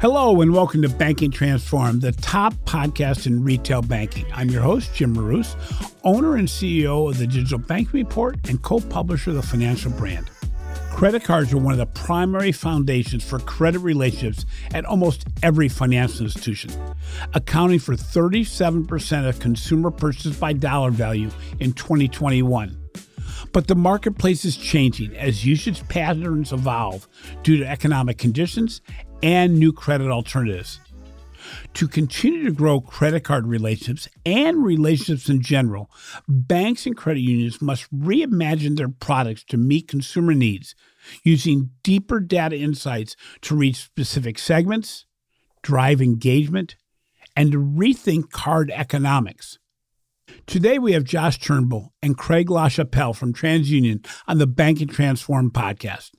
Hello and welcome to Banking Transformed, the top podcast in retail banking. I'm your host, Jim Marous, owner and CEO of the Digital Bank Report and co publisher of the Financial Brand. Credit cards are one of the primary foundations for credit relationships at almost every financial institution, accounting for 37% of consumer purchases by dollar value in 2021. But the marketplace is changing as usage patterns evolve due to economic conditions and new credit alternatives. To continue to grow credit card relationships and relationships in general, banks and credit unions must reimagine their products to meet consumer needs using deeper data insights to reach specific segments, drive engagement, and to rethink card economics. Today we have Josh Turnbull and Craig LaChapelle from TransUnion on the Banking Transformed podcast.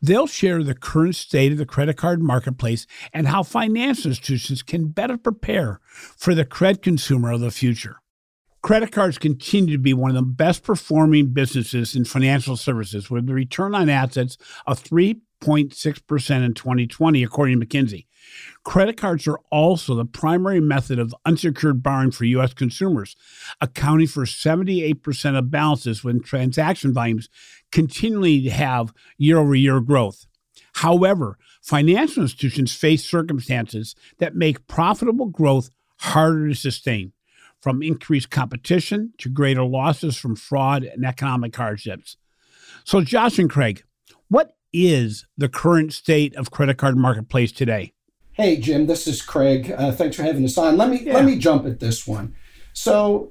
They'll share the current state of the credit card marketplace and how financial institutions can better prepare for the credit consumer of the future. Credit cards continue to be one of the best performing businesses in financial services with a return on assets of 3.6% in 2020, according to McKinsey. Credit cards are also the primary method of unsecured borrowing for U.S. consumers, accounting for 78% of balances when transaction volumes continually have year over year growth. However, financial institutions face circumstances that make profitable growth harder to sustain, from increased competition to greater losses from fraud and economic hardships. So, Josh and Craig, what is the current state of credit card marketplace today? Hey Jim, this is Craig. Uh, thanks for having us on. Let me yeah. let me jump at this one. So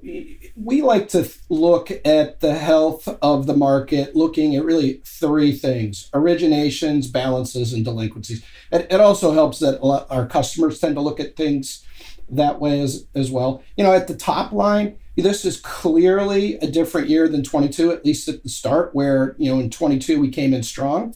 we like to look at the health of the market, looking at really three things: originations, balances, and delinquencies. It, it also helps that our customers tend to look at things that way as, as well. You know, at the top line, this is clearly a different year than 22, at least at the start, where, you know, in 22 we came in strong.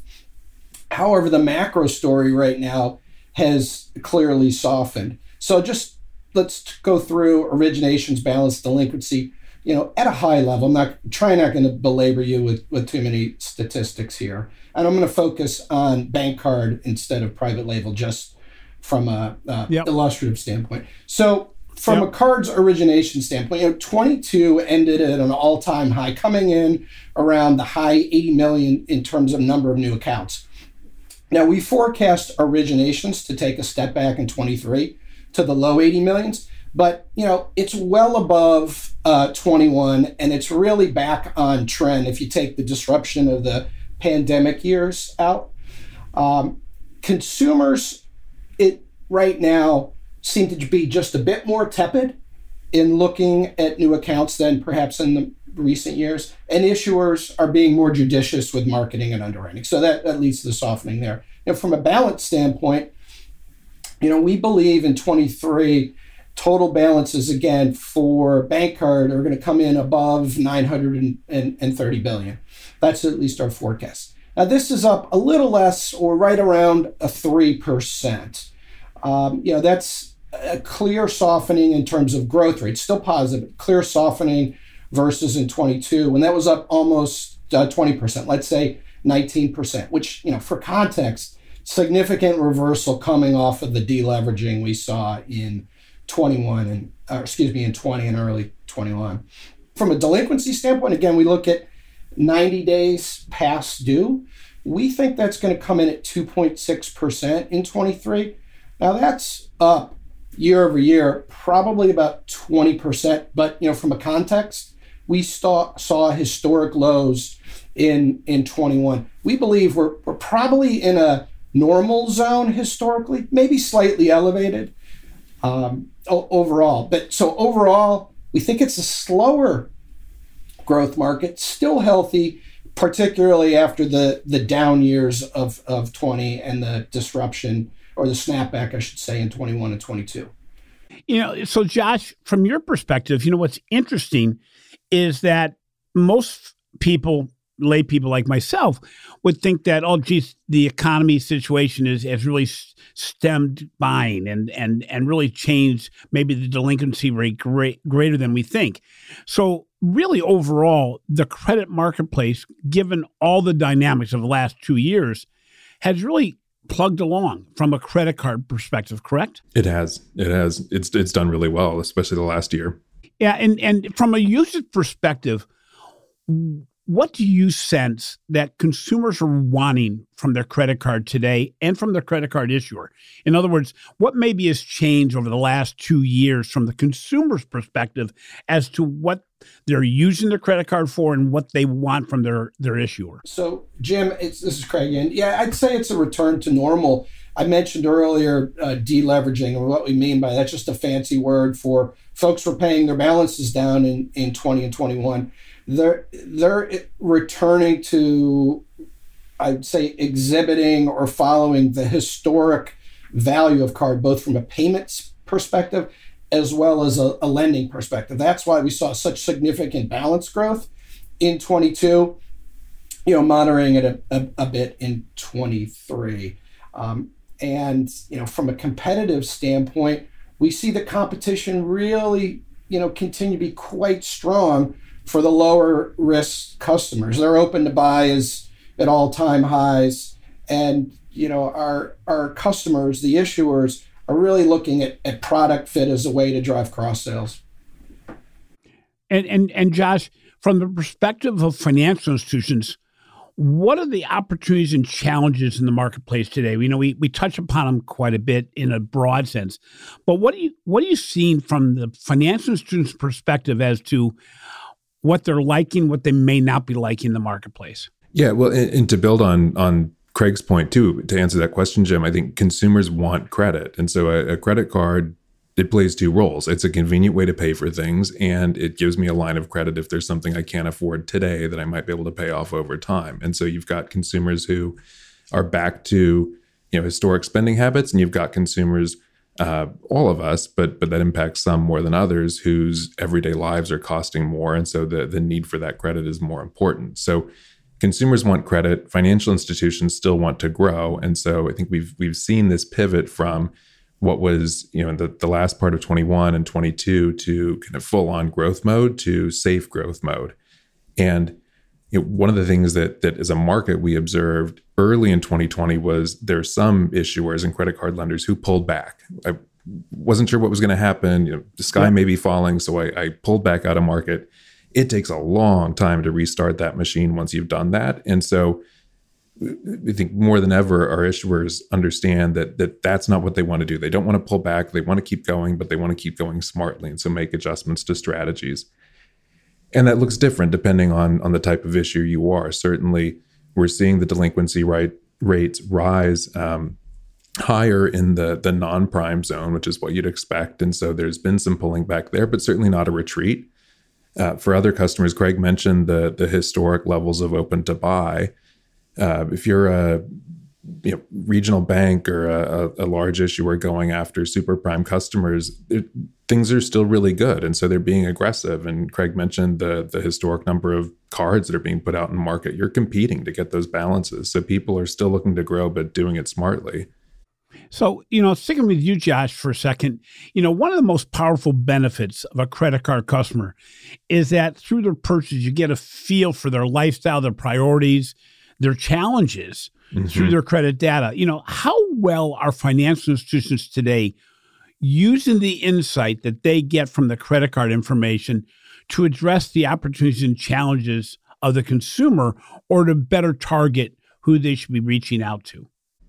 However, the macro story right now has clearly softened. So just let's go through originations, balance, delinquency. You know, at a high level, I'm not trying not going to belabor you with, with too many statistics here. And I'm going to focus on bank card instead of private label, just from a uh, yep. illustrative standpoint. So from yep. a cards origination standpoint, you know, 22 ended at an all-time high, coming in around the high 80 million in terms of number of new accounts. Now we forecast originations to take a step back in 23 to the low 80 millions, but you know it's well above uh, 21, and it's really back on trend if you take the disruption of the pandemic years out. Um, consumers, it right now seem to be just a bit more tepid in looking at new accounts than perhaps in the recent years, and issuers are being more judicious with marketing and underwriting. So that, that leads to the softening there. And from a balance standpoint, you know, we believe in 23 total balances again for bank card are going to come in above 930 billion. That's at least our forecast. Now, this is up a little less or right around a 3%. Um, you know, that's a clear softening in terms of growth rate, still positive, clear softening versus in 22 and that was up almost uh, 20%, let's say 19%, which, you know, for context, significant reversal coming off of the deleveraging we saw in 21 and, uh, excuse me, in 20 and early 21. From a delinquency standpoint, again, we look at 90 days past due. We think that's going to come in at 2.6% in 23. Now that's up year over year, probably about 20%. But you know, from a context, we saw saw historic lows in in 21. We believe we're we're probably in a normal zone historically, maybe slightly elevated um, overall. But so overall, we think it's a slower growth market, still healthy, particularly after the the down years of of 20 and the disruption or the snapback, I should say, in 21 and 22. You know, so Josh, from your perspective, you know what's interesting is that most people, lay people like myself, would think that, oh, geez, the economy situation is has really stemmed buying and and and really changed maybe the delinquency rate great, greater than we think. So really, overall, the credit marketplace, given all the dynamics of the last two years, has really plugged along from a credit card perspective, correct? It has. It has. It's it's done really well, especially the last year. Yeah, and and from a usage perspective, what do you sense that consumers are wanting from their credit card today and from their credit card issuer? In other words, what maybe has changed over the last two years from the consumer's perspective as to what they're using their credit card for and what they want from their, their issuer? So, Jim, this is Craig, and yeah, I'd say it's a return to normal. I mentioned earlier uh, deleveraging, and what we mean by that's just a fancy word for folks were paying their balances down in, in 20 and 21 they're they're returning to I'd say exhibiting or following the historic value of card both from a payments perspective as well as a, a lending perspective. That's why we saw such significant balance growth in 22, you know, monitoring it a, a, a bit in 23. Um, and, you know, from a competitive standpoint, we see the competition really, you know, continue to be quite strong for the lower risk customers. They're open to buy is at all time highs. And you know, our our customers, the issuers, are really looking at, at product fit as a way to drive cross sales. And and and Josh, from the perspective of financial institutions, what are the opportunities and challenges in the marketplace today? We know we, we touch upon them quite a bit in a broad sense, but what do you what are you seeing from the financial students' perspective as to what they're liking, what they may not be liking in the marketplace. Yeah, well, and, and to build on on Craig's point too, to answer that question, Jim, I think consumers want credit, and so a, a credit card it plays two roles. It's a convenient way to pay for things, and it gives me a line of credit if there's something I can't afford today that I might be able to pay off over time. And so you've got consumers who are back to you know historic spending habits, and you've got consumers uh, all of us, but but that impacts some more than others whose everyday lives are costing more, and so the the need for that credit is more important. So consumers want credit, financial institutions still want to grow, and so I think we've we've seen this pivot from what was you know in the, the last part of 21 and 22 to kind of full on growth mode to safe growth mode, and you know, one of the things that that as a market we observed early in 2020 was there's some issuers and credit card lenders who pulled back. I wasn't sure what was going to happen. You know, the sky yeah. may be falling, so I, I pulled back out of market. It takes a long time to restart that machine once you've done that, and so I think more than ever, our issuers understand that that that's not what they want to do. They don't want to pull back. They want to keep going, but they want to keep going smartly, and so make adjustments to strategies and that looks different depending on on the type of issue you are. Certainly, we're seeing the delinquency right rates rise um, higher in the the non prime zone, which is what you'd expect. And so there's been some pulling back there, but certainly not a retreat. Uh, for other customers, Craig mentioned the the historic levels of open to buy. Uh, if you're a you know, regional bank or a, a, large issuer going after super prime customers, it, things are still really good, and so they're being aggressive. And Craig mentioned the the historic number of cards that are being put out in the market. You're competing to get those balances, so people are still looking to grow, but doing it smartly. So, you know, sticking with you, Josh, for a second, you know, one of the most powerful benefits of a credit card customer is that through their purchase, you get a feel for their lifestyle, their priorities, their challenges mm-hmm. through their credit data. You know, how well are financial institutions today using the insight that they get from the credit card information to address the opportunities and challenges of the consumer or to better target who they should be reaching out to?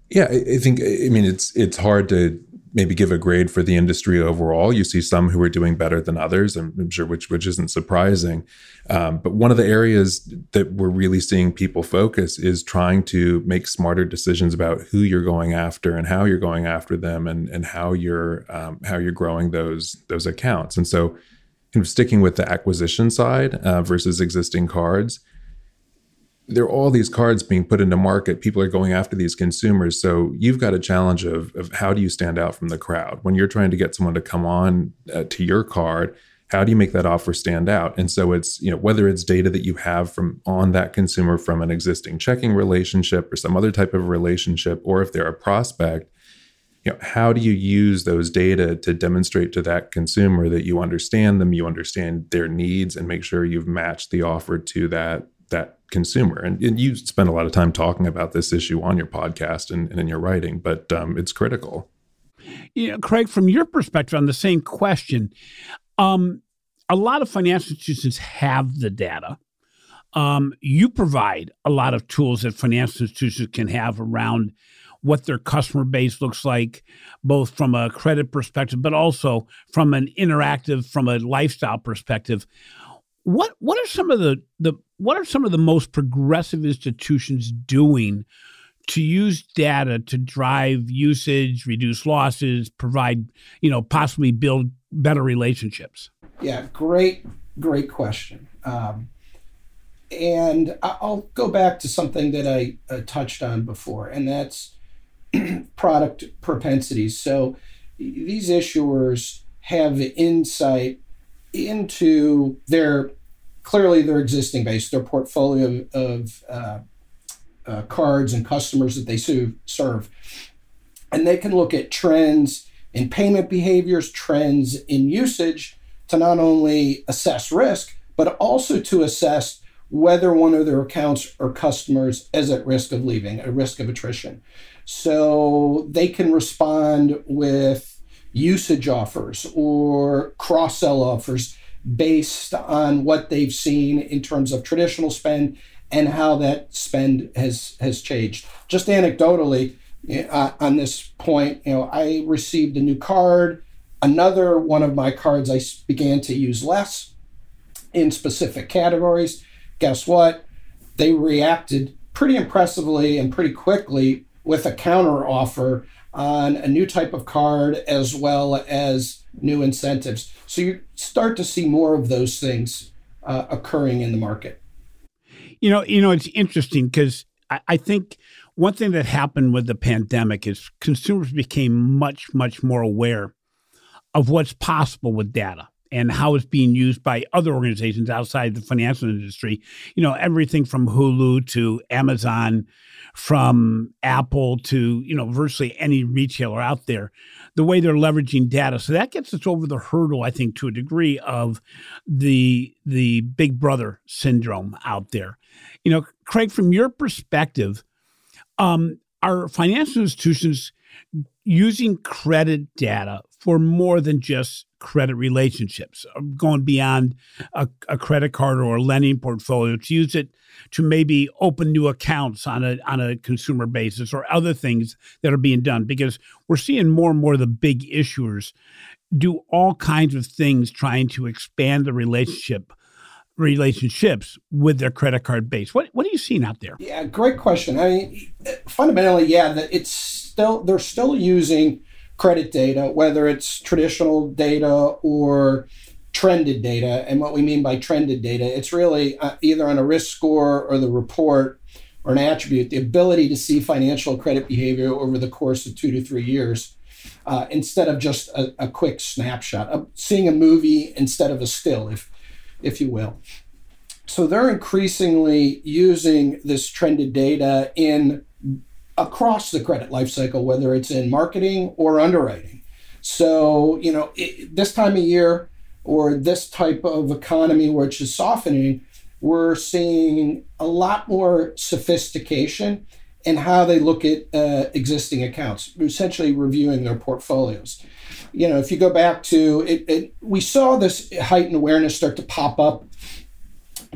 Yeah, I think I mean it's it's hard to maybe give a grade for the industry overall. You see some who are doing better than others. I'm sure which which isn't surprising. Um, but one of the areas that we're really seeing people focus is trying to make smarter decisions about who you're going after and how you're going after them and and how you're um, how you're growing those those accounts. And so, kind of sticking with the acquisition side uh, versus existing cards there are all these cards being put into market. People are going after these consumers. So you've got a challenge of, of how do you stand out from the crowd when you're trying to get someone to come on uh, to your card? How do you make that offer stand out? And so it's, you know, whether it's data that you have from on that consumer from an existing checking relationship or some other type of relationship, or if they're a prospect, you know, how do you use those data to demonstrate to that consumer that you understand them, you understand their needs, and make sure you've matched the offer to that that consumer. And, and, you spend a lot of time talking about this issue on your podcast and, and in your writing, but um, it's critical. You know, Craig, from your perspective on the same question, um, a lot of financial institutions have the data. Um, you provide a lot of tools that financial institutions can have around what their customer base looks like, both from a credit perspective, but also from an interactive, from a lifestyle perspective. What what are some of the, the what are some of the most progressive institutions doing to use data to drive usage, reduce losses, provide, you know, possibly build better relationships? Yeah, great, great question. Um, and I'll go back to something that I uh, touched on before, and that's product propensities. So these issuers have insight into their clearly their existing base, their portfolio of uh, uh, cards and customers that they serve, and they can look at trends in payment behaviors, trends in usage to not only assess risk but also to assess whether one of their accounts or customers is at risk of leaving, at risk of attrition. So they can respond with usage offers or cross sell offers based on what they've seen in terms of traditional spend and how that spend has has changed. Just anecdotally, uh, on this point, you know, I received a new card. Another one of my cards I began to use less in specific categories. Guess what? They reacted pretty impressively and pretty quickly with a counter offer on a new type of card as well as new incentives. So you start to see more of those things uh, occurring in the market. You know, you know, it's interesting because I, I think one thing that happened with the pandemic is consumers became much, much more aware of what's possible with data and how it's being used by other organizations outside the financial industry. You know, everything from Hulu to Amazon, from Apple to, you know, virtually any retailer out there, the way they're leveraging data. So that gets us over the hurdle, I think, to a degree of the the big brother syndrome out there. You know, Craig, from your perspective, um, are financial institutions using credit data for more than just credit relationships, uh, going beyond a, a, credit card or a lending portfolio to use it to maybe open new accounts on a on a consumer basis or other things that are being done because we're seeing more and more of the big issuers do all kinds of things trying to expand the relationship relationships with their credit card base. What what are you seeing out there? Yeah, great question. I mean, fundamentally, yeah, that it's still they're still using credit data, whether it's traditional data or trended data. And what we mean by trended data, it's really uh, either on a risk score or the report or an attribute, the ability to see financial credit behavior over the course of two to three years. Uh, instead of just a, a quick snapshot, of seeing a movie instead of a still, if if you will. So they're increasingly using this trended data in across the credit lifecycle, whether it's in marketing or underwriting. So, you know, it, this time of year or this type of economy, which is softening, we're seeing a lot more sophistication in how they look at uh, existing accounts, essentially reviewing their portfolios. You know, if you go back to it, it, we saw this heightened awareness start to pop up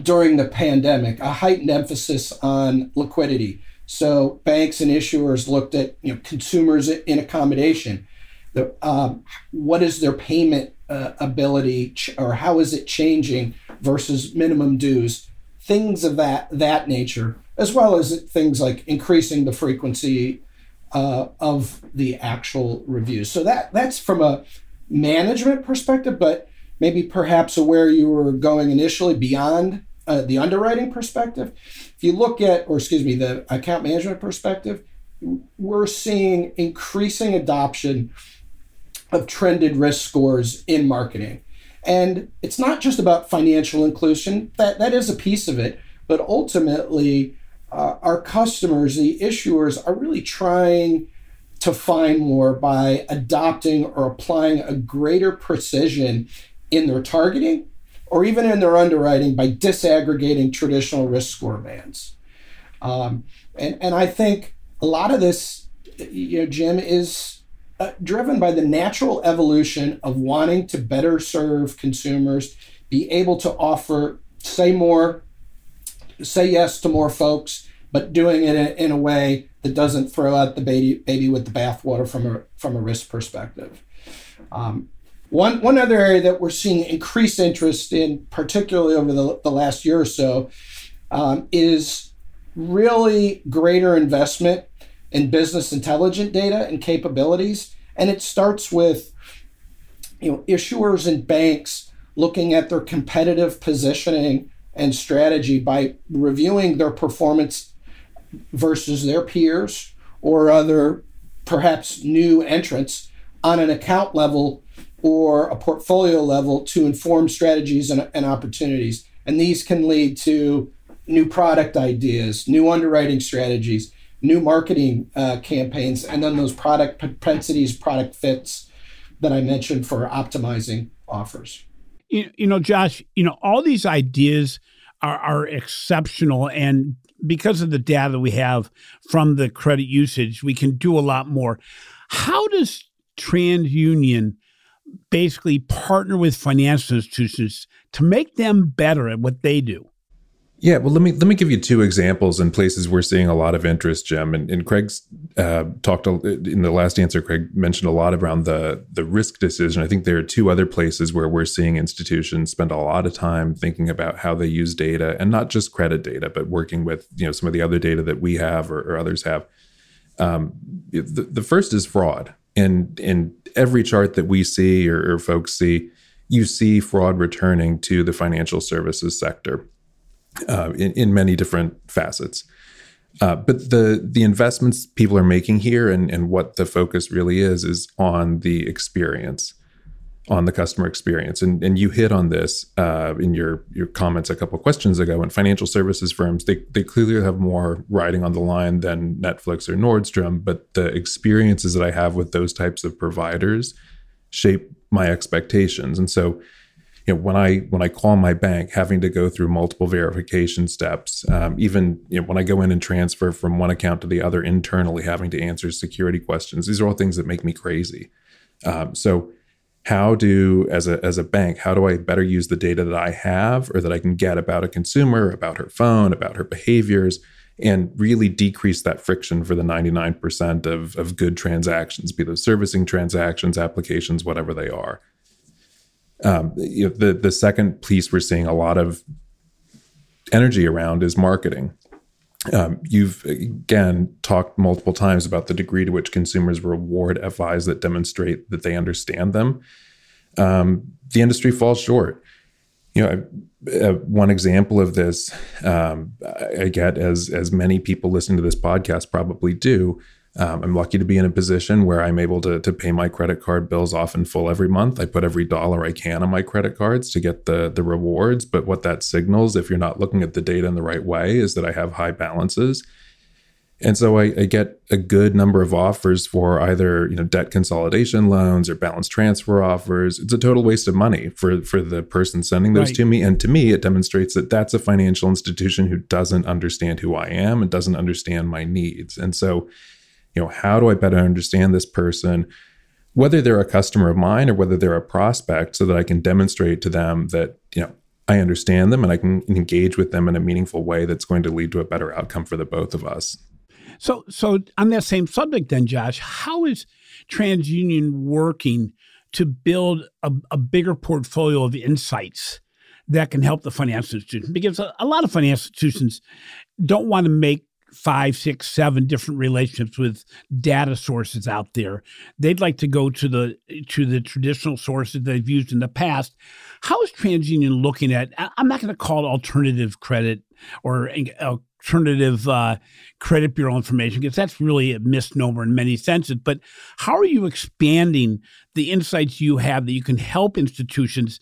during the pandemic, a heightened emphasis on liquidity so banks and issuers looked at you know consumers in accommodation. The, um, what is their payment uh, ability ch- or how is it changing versus minimum dues? Things of that that nature, as well as things like increasing the frequency uh, of the actual reviews. So that that's from a management perspective, but maybe perhaps where you were going initially beyond uh, the underwriting perspective. If you look at, or excuse me, the account management perspective, we're seeing increasing adoption of trended risk scores in marketing. And it's not just about financial inclusion, that, that is a piece of it, but ultimately, uh, our customers, the issuers, are really trying to find more by adopting or applying a greater precision in their targeting or even in their underwriting by disaggregating traditional risk score bands. Um, and, and I think a lot of this, you know, Jim, is uh, driven by the natural evolution of wanting to better serve consumers, be able to offer, say more, say yes to more folks, but doing it in, in a way that doesn't throw out the baby, baby with the bathwater from a, from a risk perspective. Um, one, one other area that we're seeing increased interest in, particularly over the, the last year or so, um, is really greater investment in business intelligent data and capabilities. And it starts with you know, issuers and banks looking at their competitive positioning and strategy by reviewing their performance versus their peers or other perhaps new entrants on an account level or a portfolio level to inform strategies and, and opportunities. And these can lead to new product ideas, new underwriting strategies, new marketing uh, campaigns, and then those product propensities, product fits that I mentioned for optimizing offers. You, you know, Josh, you know, all these ideas are, are exceptional. And because of the data that we have from the credit usage, we can do a lot more. How does TransUnion basically partner with financial institutions to make them better at what they do? Yeah, well, let me let me give you two examples in places we're seeing a lot of interest, Jim. And, and Craig's uh, talked in the last answer. Craig mentioned a lot around the the risk decision. I think there are two other places where we're seeing institutions spend a lot of time thinking about how they use data, and not just credit data, but working with you know some of the other data that we have or, or others have. Um, the, the first is fraud, and in every chart that we see or, or folks see, you see fraud returning to the financial services sector uh, in, in many different facets. Uh, but the the investments people are making here and, and what the focus really is is on the experience, on the customer experience. And and you hit on this uh, in your your comments a couple questions ago. And financial services firms they they clearly have more riding on the line than Netflix or Nordstrom. But the experiences that I have with those types of providers shape my expectations. And so you know when i when i call my bank having to go through multiple verification steps um, even you know when i go in and transfer from one account to the other internally having to answer security questions these are all things that make me crazy um, so how do as a as a bank how do i better use the data that i have or that i can get about a consumer about her phone about her behaviors and really decrease that friction for the 99% of, of good transactions, be those servicing transactions, applications, whatever they are. Um, you know, the the second piece we're seeing a lot of energy around is marketing. Um, you've again talked multiple times about the degree to which consumers reward FIs that demonstrate that they understand them. Um, the industry falls short. You know, uh, one example of this um, I get as as many people listening to this podcast probably do um, I'm lucky to be in a position where I'm able to, to pay my credit card bills off in full every month. I put every dollar I can on my credit cards to get the, the rewards. But what that signals, if you're not looking at the data in the right way, is that I have high balances. And so I, I get a good number of offers for either you know debt consolidation loans or balance transfer offers. It's a total waste of money for for the person sending those right. to me. And to me, it demonstrates that that's a financial institution who doesn't understand who I am and doesn't understand my needs. And so you know how do i better understand this person whether they're a customer of mine or whether they're a prospect so that i can demonstrate to them that you know i understand them and i can engage with them in a meaningful way that's going to lead to a better outcome for the both of us. So so on that same subject then josh how is transunion working to build a, a bigger portfolio of insights that can help the financial institution? Because a, a lot of financial institutions don't want to make five, six, seven different relationships with data sources out there. They'd like to go to the to the traditional sources they've used in the past. How is TransUnion looking at? I'm not going to call it alternative credit or alternative uh, credit bureau information because that's really a misnomer in many senses. But how are you expanding the insights you have that you can help institutions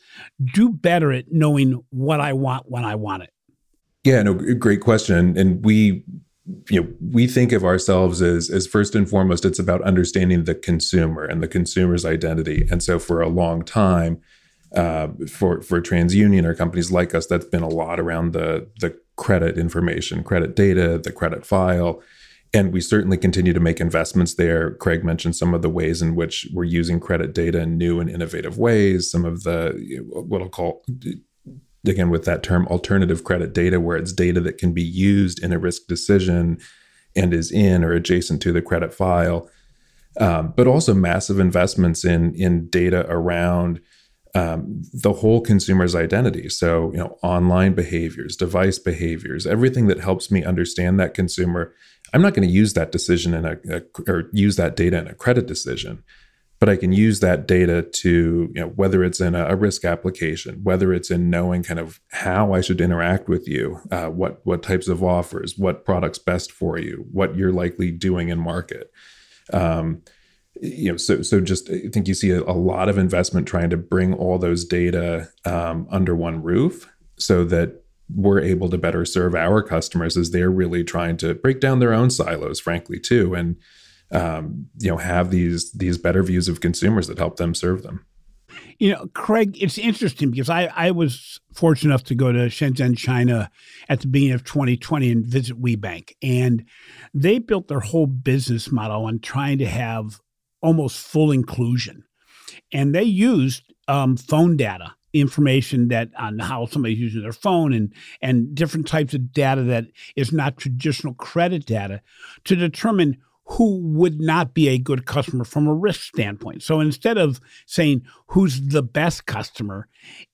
do better at knowing what I want when I want it? Yeah, no, great question. And we you know we think of ourselves as as first and foremost it's about understanding the consumer and the consumer's identity and so for a long time Uh, for for TransUnion or companies like us, that's been a lot around the the credit information, credit data, the credit file, and we certainly continue to make investments there. Craig mentioned some of the ways in which we're using credit data in new and innovative ways. Some of the what I'll call again with that term alternative credit data, where it's data that can be used in a risk decision and is in or adjacent to the credit file. Um, but also massive investments in in data around um, the whole consumer's identity. So you know, online behaviors, device behaviors, everything that helps me understand that consumer. I'm not going to use that decision in a, a or use that data in a credit decision but I can use that data to, you know, whether it's in a, a risk application, whether it's in knowing kind of how I should interact with you, uh, what what types of offers, what products best for you, what you're likely doing in market. Um, you know, so so just I think you see a, a, lot of investment trying to bring all those data um, under one roof, so that we're able to better serve our customers as they're really trying to break down their own silos, frankly, too, and um, you know have these these better views of consumers that help them serve them. You know, Craig, it's interesting because I, I was fortunate enough to go to Shenzhen, China at the beginning of 2020 and visit WeBank. And they built their whole business model on trying to have almost full inclusion. And they used um, phone data information that on how somebody's using their phone and and different types of data that is not traditional credit data to determine who would not be a good customer from a risk standpoint. So instead of saying who's the best customer,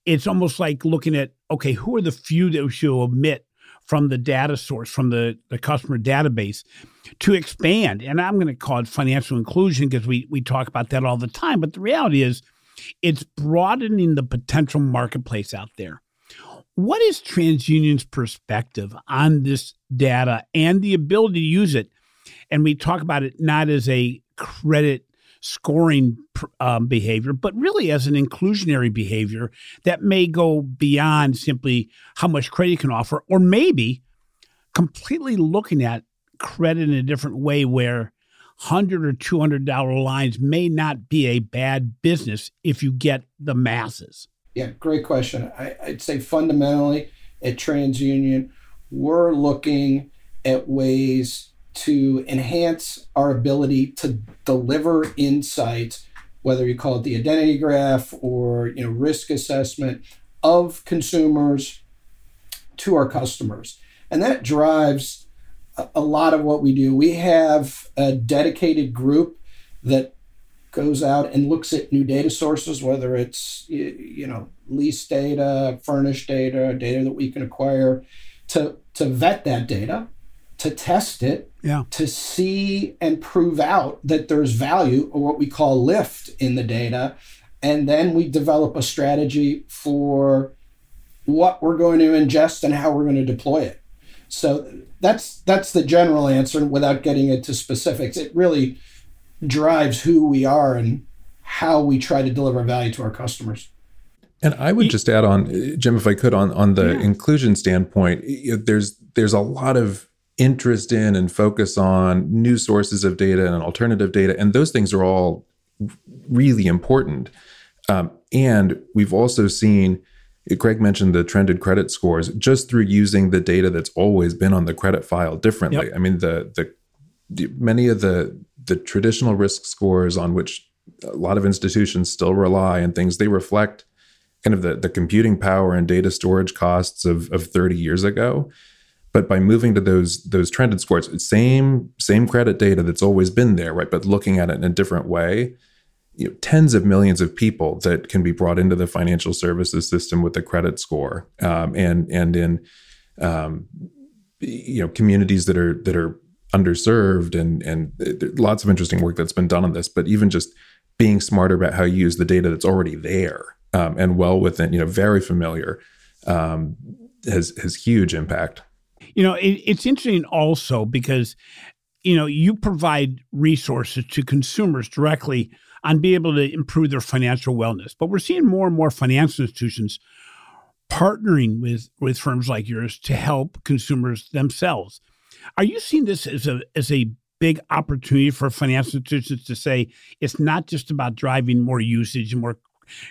it's almost like looking at okay, who are the few that we should omit from the data source, from the, the customer database to expand. And I'm going to call it financial inclusion because we, we talk about that all the time. But the reality is, it's broadening the potential marketplace out there. What is TransUnion's perspective on this data and the ability to use it and we talk about it not as a credit scoring um, behavior, but really as an inclusionary behavior that may go beyond simply how much credit you can offer, or maybe completely looking at credit in a different way where hundred or two hundred dollar lines may not be a bad business if you get the masses. Yeah, great question. I, I'd say fundamentally at TransUnion, we're looking at ways to enhance our ability to deliver insights, whether you call it the identity graph or you know risk assessment of consumers to our customers. And that drives a lot of what we do. We have a dedicated group that goes out and looks at new data sources, whether it's you know lease data, furnished data, data that we can acquire, to to vet that data to test it, yeah. to see and prove out that there's value or what we call lift in the data. And then we develop a strategy for what we're going to ingest and how we're going to deploy it. So that's that's the general answer without getting into specifics. It really drives who we are and how we try to deliver value to our customers. And I would just add on, Jim, if I could, on on the yeah. inclusion standpoint, there's there's a lot of interest in and focus on new sources of data and alternative data. And those things are all really important. Um, and we've also seen, Craig mentioned the trended credit scores just through using the data that's always been on the credit file differently. Yep. I mean, the, the, the many of the the traditional risk scores on which a lot of institutions still rely and things they reflect kind of the, the computing power and data storage costs of, of 30 years ago but by moving to those those trended scores, same same credit data that's always been there, right? But looking at it in a different way, you know, tens of millions of people that can be brought into the financial services system with a credit score, um, and and in um, you know communities that are that are underserved, and and lots of interesting work that's been done on this. But even just being smarter about how you use the data that's already there um, and well within, you know, very familiar, um, has has huge impact. You know, it, it's interesting also because, you know, you provide resources to consumers directly on being able to improve their financial wellness. But we're seeing more and more financial institutions partnering with with firms like yours to help consumers themselves. Are you seeing this as a as a big opportunity for financial institutions to say it's not just about driving more usage and more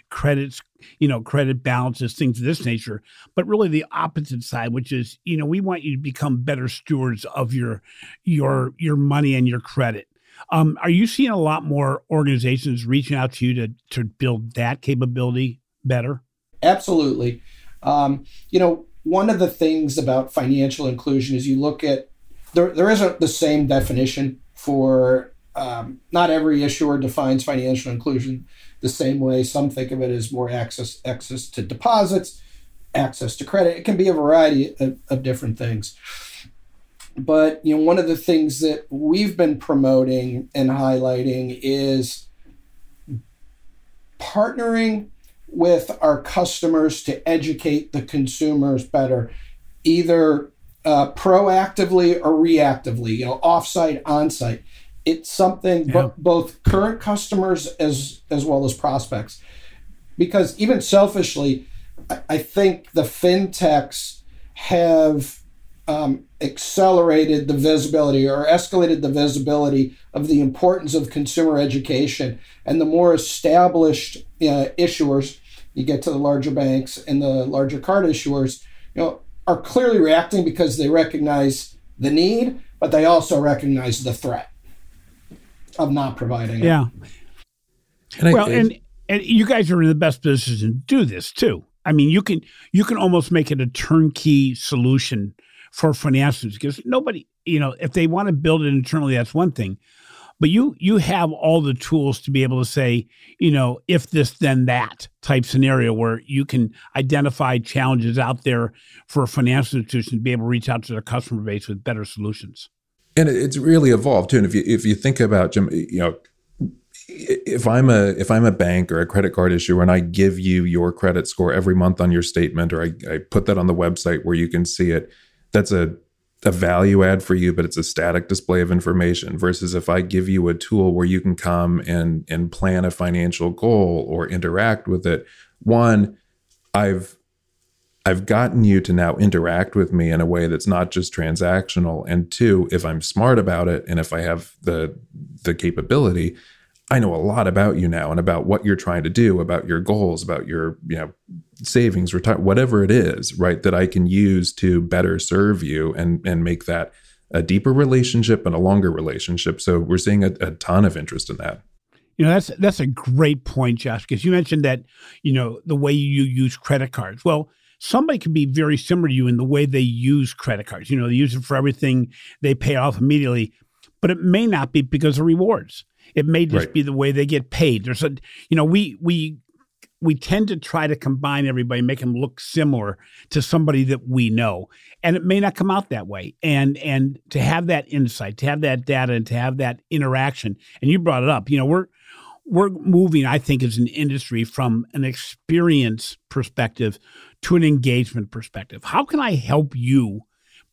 credits, you know, credit balances, things of this nature, but really the opposite side, which is, you know, we want you to become better stewards of your your your money and your credit. Um, are you seeing a lot more organizations reaching out to you to to build that capability better? Absolutely. Um, you know, one of the things about financial inclusion is you look at there, there isn't the same definition for um, not every issuer defines financial inclusion the same way. Some think of it as more access access to deposits, access to credit. It can be a variety of, of different things. But you know, one of the things that we've been promoting and highlighting is partnering with our customers to educate the consumers better, either uh, proactively or reactively, you know, offsite, onsite. It's something yeah. both current customers as as well as prospects, because even selfishly, I, I think the fintechs have um, accelerated the visibility or escalated the visibility of the importance of consumer education. And the more established uh, issuers, you get to the larger banks and the larger card issuers, you know, are clearly reacting because they recognize the need, but they also recognize the threat of not providing. Yeah. And well, I, and and you guys are in the best position to do this too. I mean, you can you can almost make it a turnkey solution for financials because nobody, you know, if they want to build it internally, that's one thing. But you you have all the tools to be able to say, you know, if this then that type scenario where you can identify challenges out there for a financial institution to be able to reach out to their customer base with better solutions. And it's really evolved too. And if you if you think about Jim, you know, if I'm a if I'm a bank or a credit card issuer and I give you your credit score every month on your statement or I, I put that on the website where you can see it, that's a a value add for you, but it's a static display of information versus if I give you a tool where you can come and and plan a financial goal or interact with it. One, I've I've gotten you to now interact with me in a way that's not just transactional. And two, if I'm smart about it and if I have the the capability, I know a lot about you now and about what you're trying to do, about your goals, about your, you know, savings, retire, whatever it is, right, that I can use to better serve you and and make that a deeper relationship and a longer relationship. So we're seeing a, a ton of interest in that. You know, that's that's a great point, Josh, because you mentioned that, you know, the way you use credit cards. Well, somebody can be very similar to you in the way they use credit cards. You know, they use it for everything, they pay off immediately, but it may not be because of rewards. It may just right. be the way they get paid. There's a, you know, we we we tend to try to combine everybody, make them look similar to somebody that we know, and it may not come out that way. And and to have that insight, to have that data, and to have that interaction, and you brought it up. You know, we're we're moving, I think, as an industry from an experience perspective to an engagement perspective. How can I help you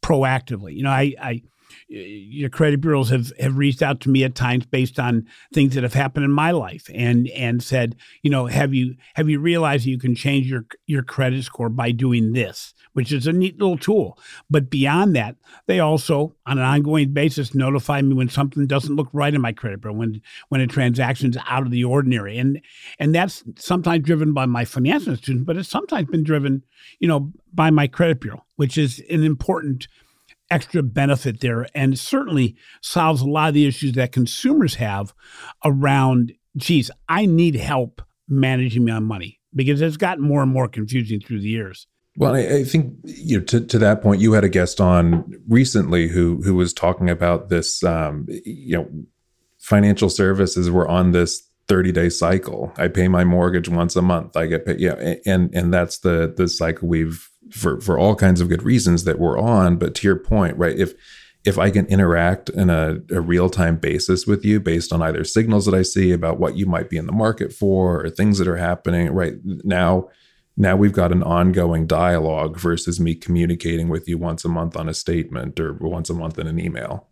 proactively? You know, I, I your credit bureaus have, have reached out to me at times based on things that have happened in my life and and said, you know, have you have you realized you can change your your credit score by doing this, which is a neat little tool. But beyond that, they also on an ongoing basis notify me when something doesn't look right in my credit bureau, when when a transaction's out of the ordinary. And and that's sometimes driven by my financial institution, but it's sometimes been driven, you know, by my credit bureau, which is an important extra benefit there and certainly solves a lot of the issues that consumers have around, geez, I need help managing my money because it's gotten more and more confusing through the years. Well, I, I, think you know to, to that point, you had a guest on recently who who was talking about this. Um, you know, financial services were on this 30 day cycle. I pay my mortgage once a month. I get paid. Yeah, and and that's the the cycle we've for for all kinds of good reasons that we're on. But to your point, right? If if I can interact in a, a real time basis with you based on either signals that I see about what you might be in the market for or things that are happening, right now, now we've got an ongoing dialogue versus me communicating with you once a month on a statement or once a month in an email.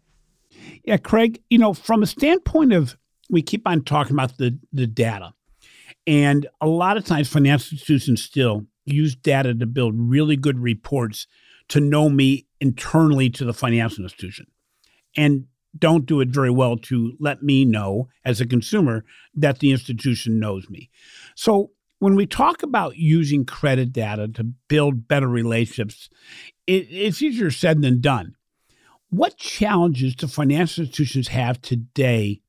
Yeah, Craig, you know, from a standpoint of we keep on talking about the the data. And a lot of times financial institutions still use data to build really good reports to know me internally to the financial institution and don't do it very well to let me know as a consumer that the institution knows me. So when we talk about using credit data to build better relationships, it, it's easier said than done. What challenges do financial institutions have today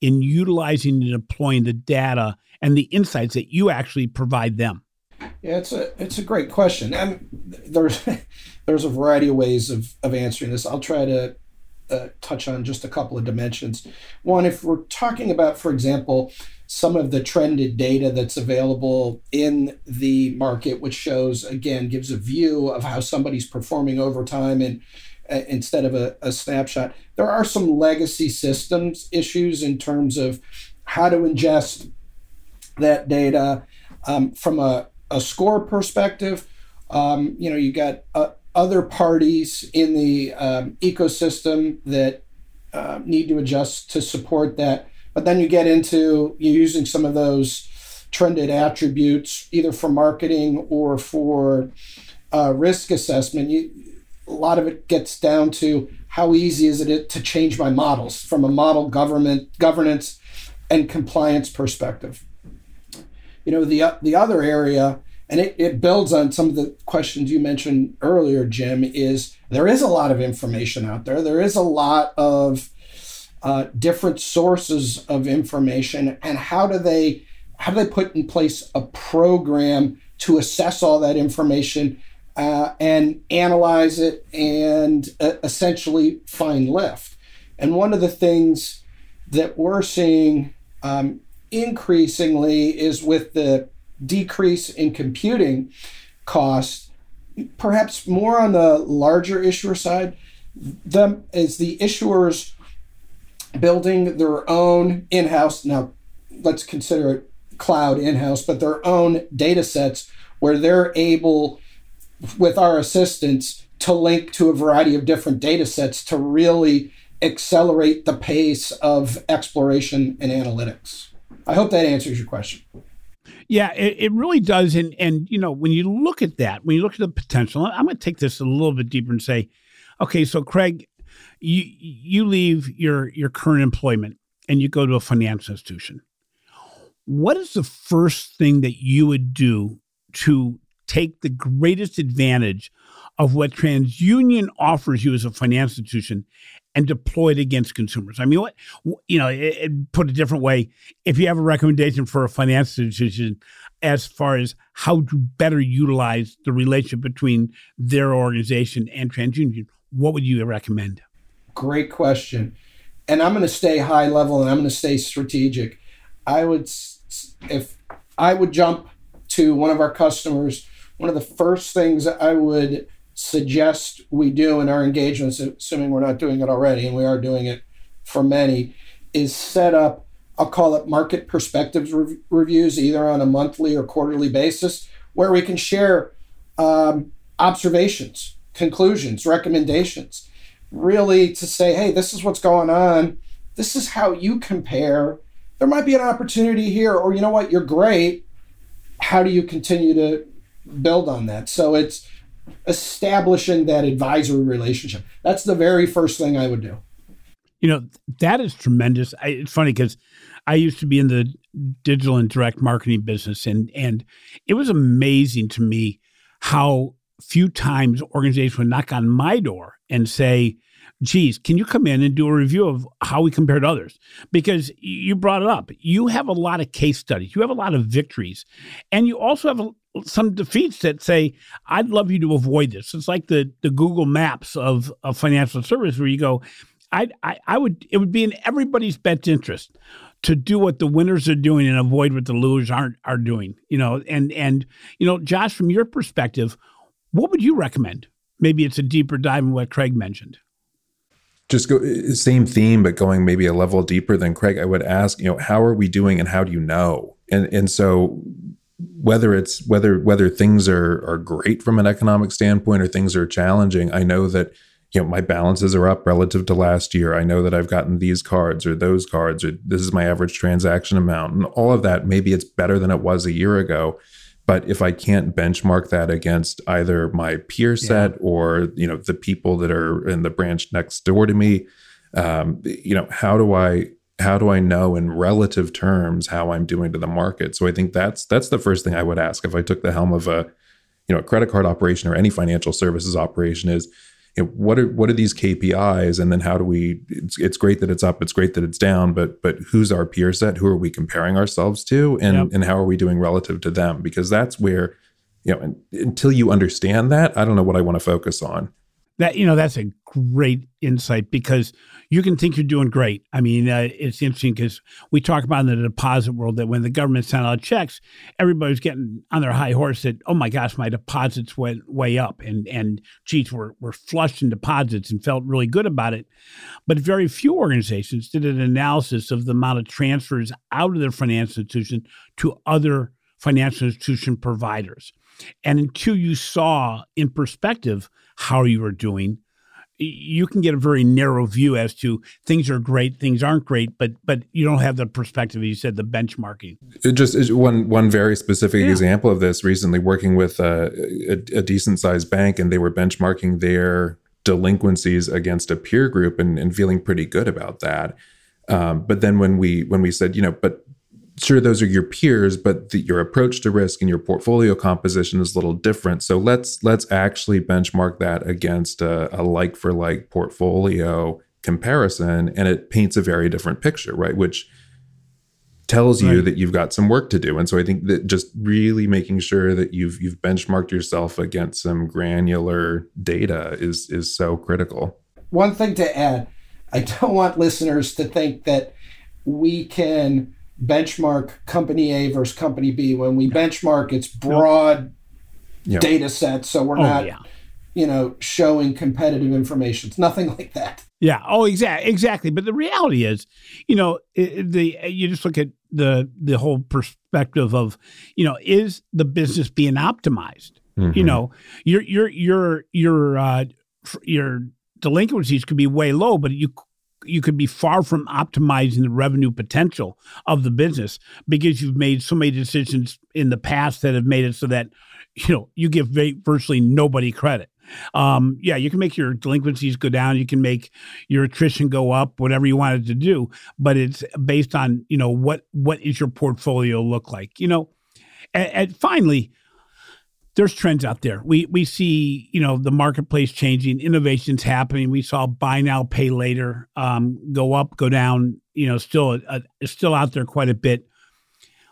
in utilizing and deploying the data and the insights that you actually provide them? Yeah, it's a it's a great question. And there's there's a variety of ways of, of answering this. I'll try to uh, touch on just a couple of dimensions. One, if we're talking about, for example, some of the trended data that's available in the market, which shows again gives a view of how somebody's performing over time and uh, instead of a, a snapshot. There are some legacy systems issues in terms of how to ingest that data um, from a, a score perspective. Um, you know, you got uh, other parties in the um, ecosystem that uh, need to adjust to support that. But then you get into you using some of those trended attributes either for marketing or for uh, risk assessment. You, a lot of it gets down to how easy is it to change my models from a model government governance and compliance perspective. You know the the other area and it, it builds on some of the questions you mentioned earlier, Jim, is there is a lot of information out there. There is a lot of uh, different sources of information, and how do they how do they put in place a program to assess all that information uh, and analyze it and uh, essentially find lift? And one of the things that we're seeing um, increasingly is with the decrease in computing costs, perhaps more on the larger issuer side, them as the issuers building their own in-house now let's consider it cloud in-house but their own data sets where they're able with our assistance to link to a variety of different data sets to really accelerate the pace of exploration and analytics i hope that answers your question yeah, it, it, really does. And and you know, when you look at that, when you look at the potential, I'm going to take this a little bit deeper and say, okay, so Craig, you you leave your your current employment and you go to a financial institution. What is the first thing that you would do to take the greatest advantage of what TransUnion offers you as a financial institution and deploy it against consumers. I mean, what you know, it, it, put a different way, if you have a recommendation for a financial institution as far as how to better utilize the relationship between their organization and TransUnion, what would you recommend? Great question. And I'm going to stay high level and I'm going to stay strategic. I would, if I would jump to one of our customers, one of the first things I would suggest we do in our engagements, assuming we're not doing it already, and we are doing it for many, is set up, I'll call it market perspectives rev- reviews, either on a monthly or quarterly basis, where we can share um, observations, conclusions, recommendations, really to say, hey, this is what's going on. This is how you compare. There might be an opportunity here, or you know what, you're great. How do you continue to build on that? So it's establishing that advisory relationship. That's the very first thing I would do. You know, that is tremendous. I, it's funny because I used to be in the digital and direct marketing business, and and it was amazing to me how few times organizations would knock on my door and say, geez, can you come in and do a review of how we compare to others? Because you brought it up. You have a lot of case studies, you have a lot of victories, and you also have a, some defeats that say, I'd love you to avoid this. It's like the, the Google Maps of, of financial service where you go, I, I, I would, it would be in everybody's best interest to do what the winners are doing and avoid what the losers aren't are doing. You know, and and you know, Josh, from your perspective, what would you recommend? Maybe it's a deeper dive in what Craig mentioned. Just go same theme, but going maybe a level deeper than Craig. I would ask, you know, how are we doing, and how do you know? And and so whether it's whether whether things are are great from an economic standpoint or things are challenging, I know that you know my balances are up relative to last year. I know that I've gotten these cards or those cards or this is my average transaction amount and all of that. Maybe it's better than it was a year ago, but if I can't benchmark that against either my peer set yeah. or you know the people that are in the branch next door to me, um, you know how do I how do I know in relative terms how I'm doing to the market? So I think that's that's the first thing I would ask if I took the helm of a you know a credit card operation or any financial services operation is you know, what are what are these KPIs, and then how do we? It's, it's great that it's up, it's great that it's down, but but who's our peer set? Who are we comparing ourselves to, and yep. and how are we doing relative to them? Because that's where, you know, until you understand that, I don't know what I want to focus on. That you know, that's a great insight because you can think you're doing great. I mean, uh, it's interesting because we talk about in the deposit world that when the government sent out checks, everybody's getting on their high horse that, oh my gosh, my deposits went way up. And, and geez, we're, we're flushed in deposits and felt really good about it. But very few organizations did an analysis of the amount of transfers out of their financial institution to other financial institution providers. And until you saw in perspective how you were doing, you can get a very narrow view as to things are great, things aren't great, but but you don't have the perspective. You said the benchmarking. It just one one very specific yeah. example of this. Recently, working with a, a, a decent sized bank, and they were benchmarking their delinquencies against a peer group, and, and feeling pretty good about that. Um, but then when we when we said, you know, but sure those are your peers but the, your approach to risk and your portfolio composition is a little different. So let's let's actually benchmark that against a, a like for like portfolio comparison and it paints a very different picture right? Which tells you that you've got some work to do. And so i think that just really making sure that you've you've benchmarked yourself against some granular data is is so critical. One thing to add i don't want listeners to think that we can benchmark company A versus company B. When we benchmark, it's broad yep. data sets, so we're oh, not, yeah. you know, showing competitive information. It's nothing like that. Yeah. Oh, exactly. Exactly. But the reality is, you know, the you just look at the the whole perspective of, you know, is the business being optimized? Mm-hmm. You know, your your your your uh, your delinquencies could be way low, but you you could be far from optimizing the revenue potential of the business because you've made so many decisions in the past that have made it so that you know you give virtually nobody credit. Um, yeah, you can make your delinquencies go down, you can make your attrition go up, whatever you wanted to do, but it's based on you know what what is your portfolio look like, you know. And, and finally, there's trends out there. We we see you know the marketplace changing, innovations happening. We saw buy now pay later um, go up, go down. You know, still uh, still out there quite a bit.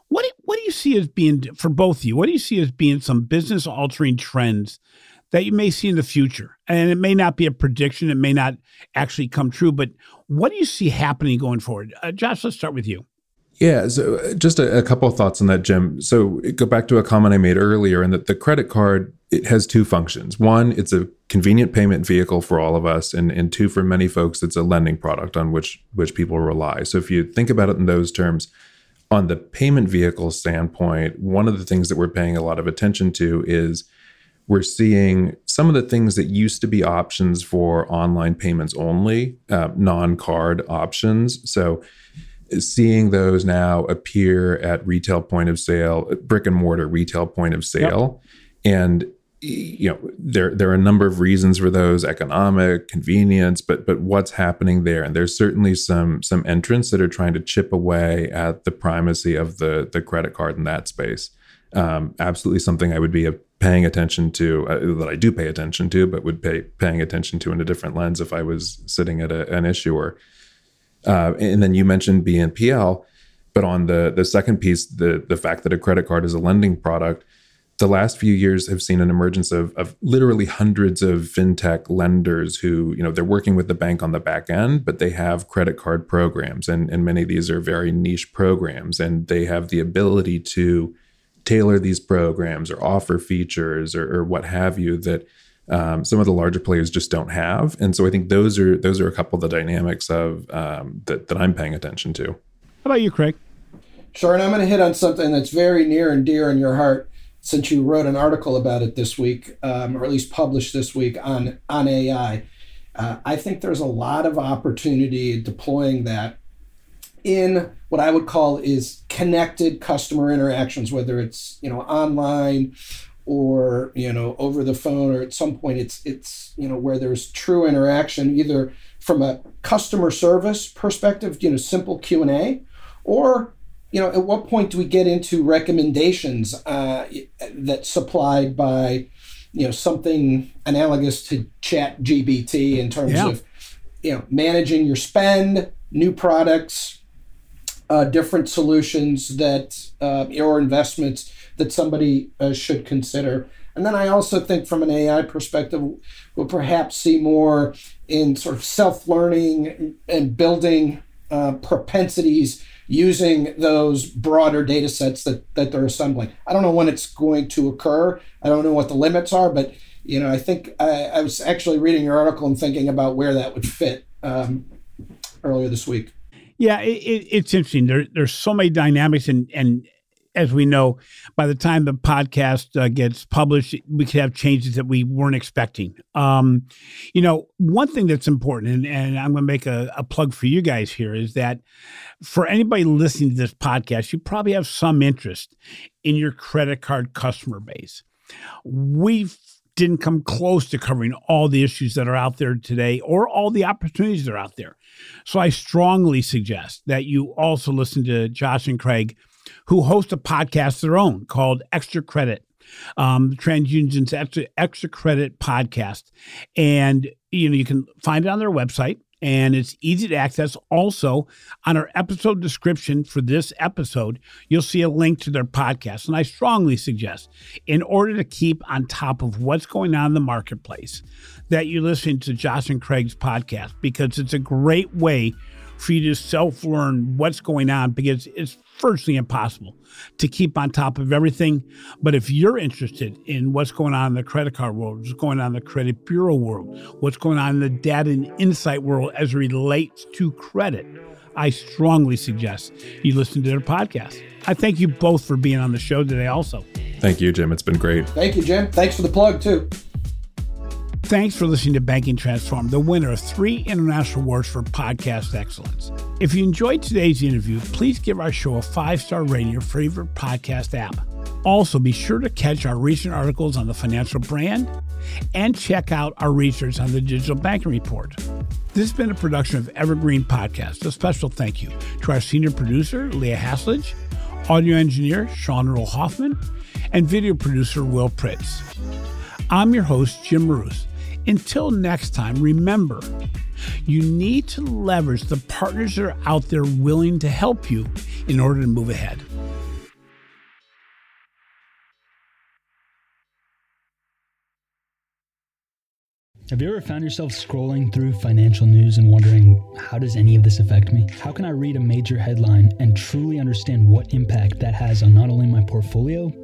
What do, what do you see as being for both of you? What do you see as being some business altering trends that you may see in the future? And it may not be a prediction; it may not actually come true. But what do you see happening going forward? Uh, Josh, let's start with you. Yeah, so uh, just a, a couple thoughts on that, Jim. So go back to a comment I made earlier, and that the credit card it has two functions. One, it's a convenient payment vehicle for all of us, and and two, for many folks, it's a lending product on which which people rely. So if you think about it in those terms, on the payment vehicle standpoint, one of the things that we're paying a lot of attention to is we're seeing some of the things that used to be options for online payments only, uh, non-card options. So seeing those now appear at retail point of sale, brick and mortar retail point of sale. Yep. And you know there there are a number of reasons for those economic convenience but but what's happening there and there's certainly some some entrants that are trying to chip away at the primacy of the the credit card in that space um, absolutely something i would be paying attention to uh, that i do pay attention to but would pay paying attention to in a different lens if i was sitting at a, an issuer uh, and then you mentioned BNPL, but on the the second piece, the the fact that a credit card is a lending product, the last few years have seen an emergence of, of literally hundreds of fintech lenders who, you know, they're working with the bank on the back end, but they have credit card programs. And, and many of these are very niche programs. And they have the ability to tailor these programs or offer features or, or what have you that um, some of the larger players just don't have. And so I think those are those are a couple of the dynamics of um, that that I'm paying attention to. How about you, Craig? Sure, and I'm going to hit on something that's very near and dear in your heart, since you wrote an article about it this week, um, or at least published this week on on AI. Uh, I think there's a lot of opportunity deploying that in what I would call is connected customer interactions, whether it's you know online or you know over the phone or at some point it's it's you know where there's true interaction either from a customer service perspective you know simple q&a or you know at what point do we get into recommendations uh, that supplied by you know something analogous to ChatGPT in terms yeah. of you know managing your spend new products uh, different solutions that uh, or investments that somebody uh, should consider. And then I also think from an AI perspective, we'll perhaps see more in sort of self learning and building uh, propensities using those broader data sets that, that they're assembling. I don't know when it's going to occur. I don't know what the limits are, but you know, I think I, I was actually reading your article and thinking about where that would fit um, earlier this week. Yeah, it, it, it's interesting. There, there's so many dynamics, and and as we know, by the time the podcast uh, gets published, we could have changes that we weren't expecting. Um, you know, one thing that's important, and, and I'm going to make a, a plug for you guys here, is that for anybody listening to this podcast, you probably have some interest in your credit card customer base. We didn't come close to covering all the issues that are out there today or all the opportunities that are out there. So I strongly suggest that you also listen to Josh and Craig who host a podcast of their own called Extra Credit, um, TransUnion's Extra, Extra Credit podcast. And, you know, you can find it on their website and it's easy to access. Also, on our episode description for this episode, you'll see a link to their podcast. And I strongly suggest, in order to keep on top of what's going on in the marketplace, that you listen to Josh and Craig's podcast because it's a great way for you to self learn what's going on because it's virtually impossible to keep on top of everything. But if you're interested in what's going on in the credit card world, what's going on in the credit bureau world, what's going on in the data and insight world as it relates to credit, I strongly suggest you listen to their podcast. I thank you both for being on the show today, also. Thank you, Jim. It's been great. Thank you, Jim. Thanks for the plug, too. Thanks for listening to Banking Transformed, the winner of three international awards for podcast excellence. If you enjoyed today's interview, please give our show a five star rating in your favorite podcast app. Also, be sure to catch our recent articles on the financial brand and check out our research on the digital banking report. This has been a production of Evergreen Podcast. A special thank you to our senior producer, Leah Haslage, audio engineer, Sean Earl Hoffman, and video producer, Will Pritz. I'm your host, Jim Marous. Until next time, remember, you need to leverage the partners that are out there willing to help you in order to move ahead. Have you ever found yourself scrolling through financial news and wondering, how does any of this affect me? How can I read a major headline and truly understand what impact that has on not only my portfolio,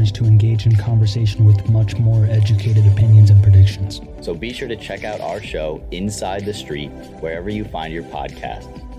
listeners to engage in conversation with much more educated opinions and predictions. So be sure to check out our show, Inside the Street, wherever you find your podcasts.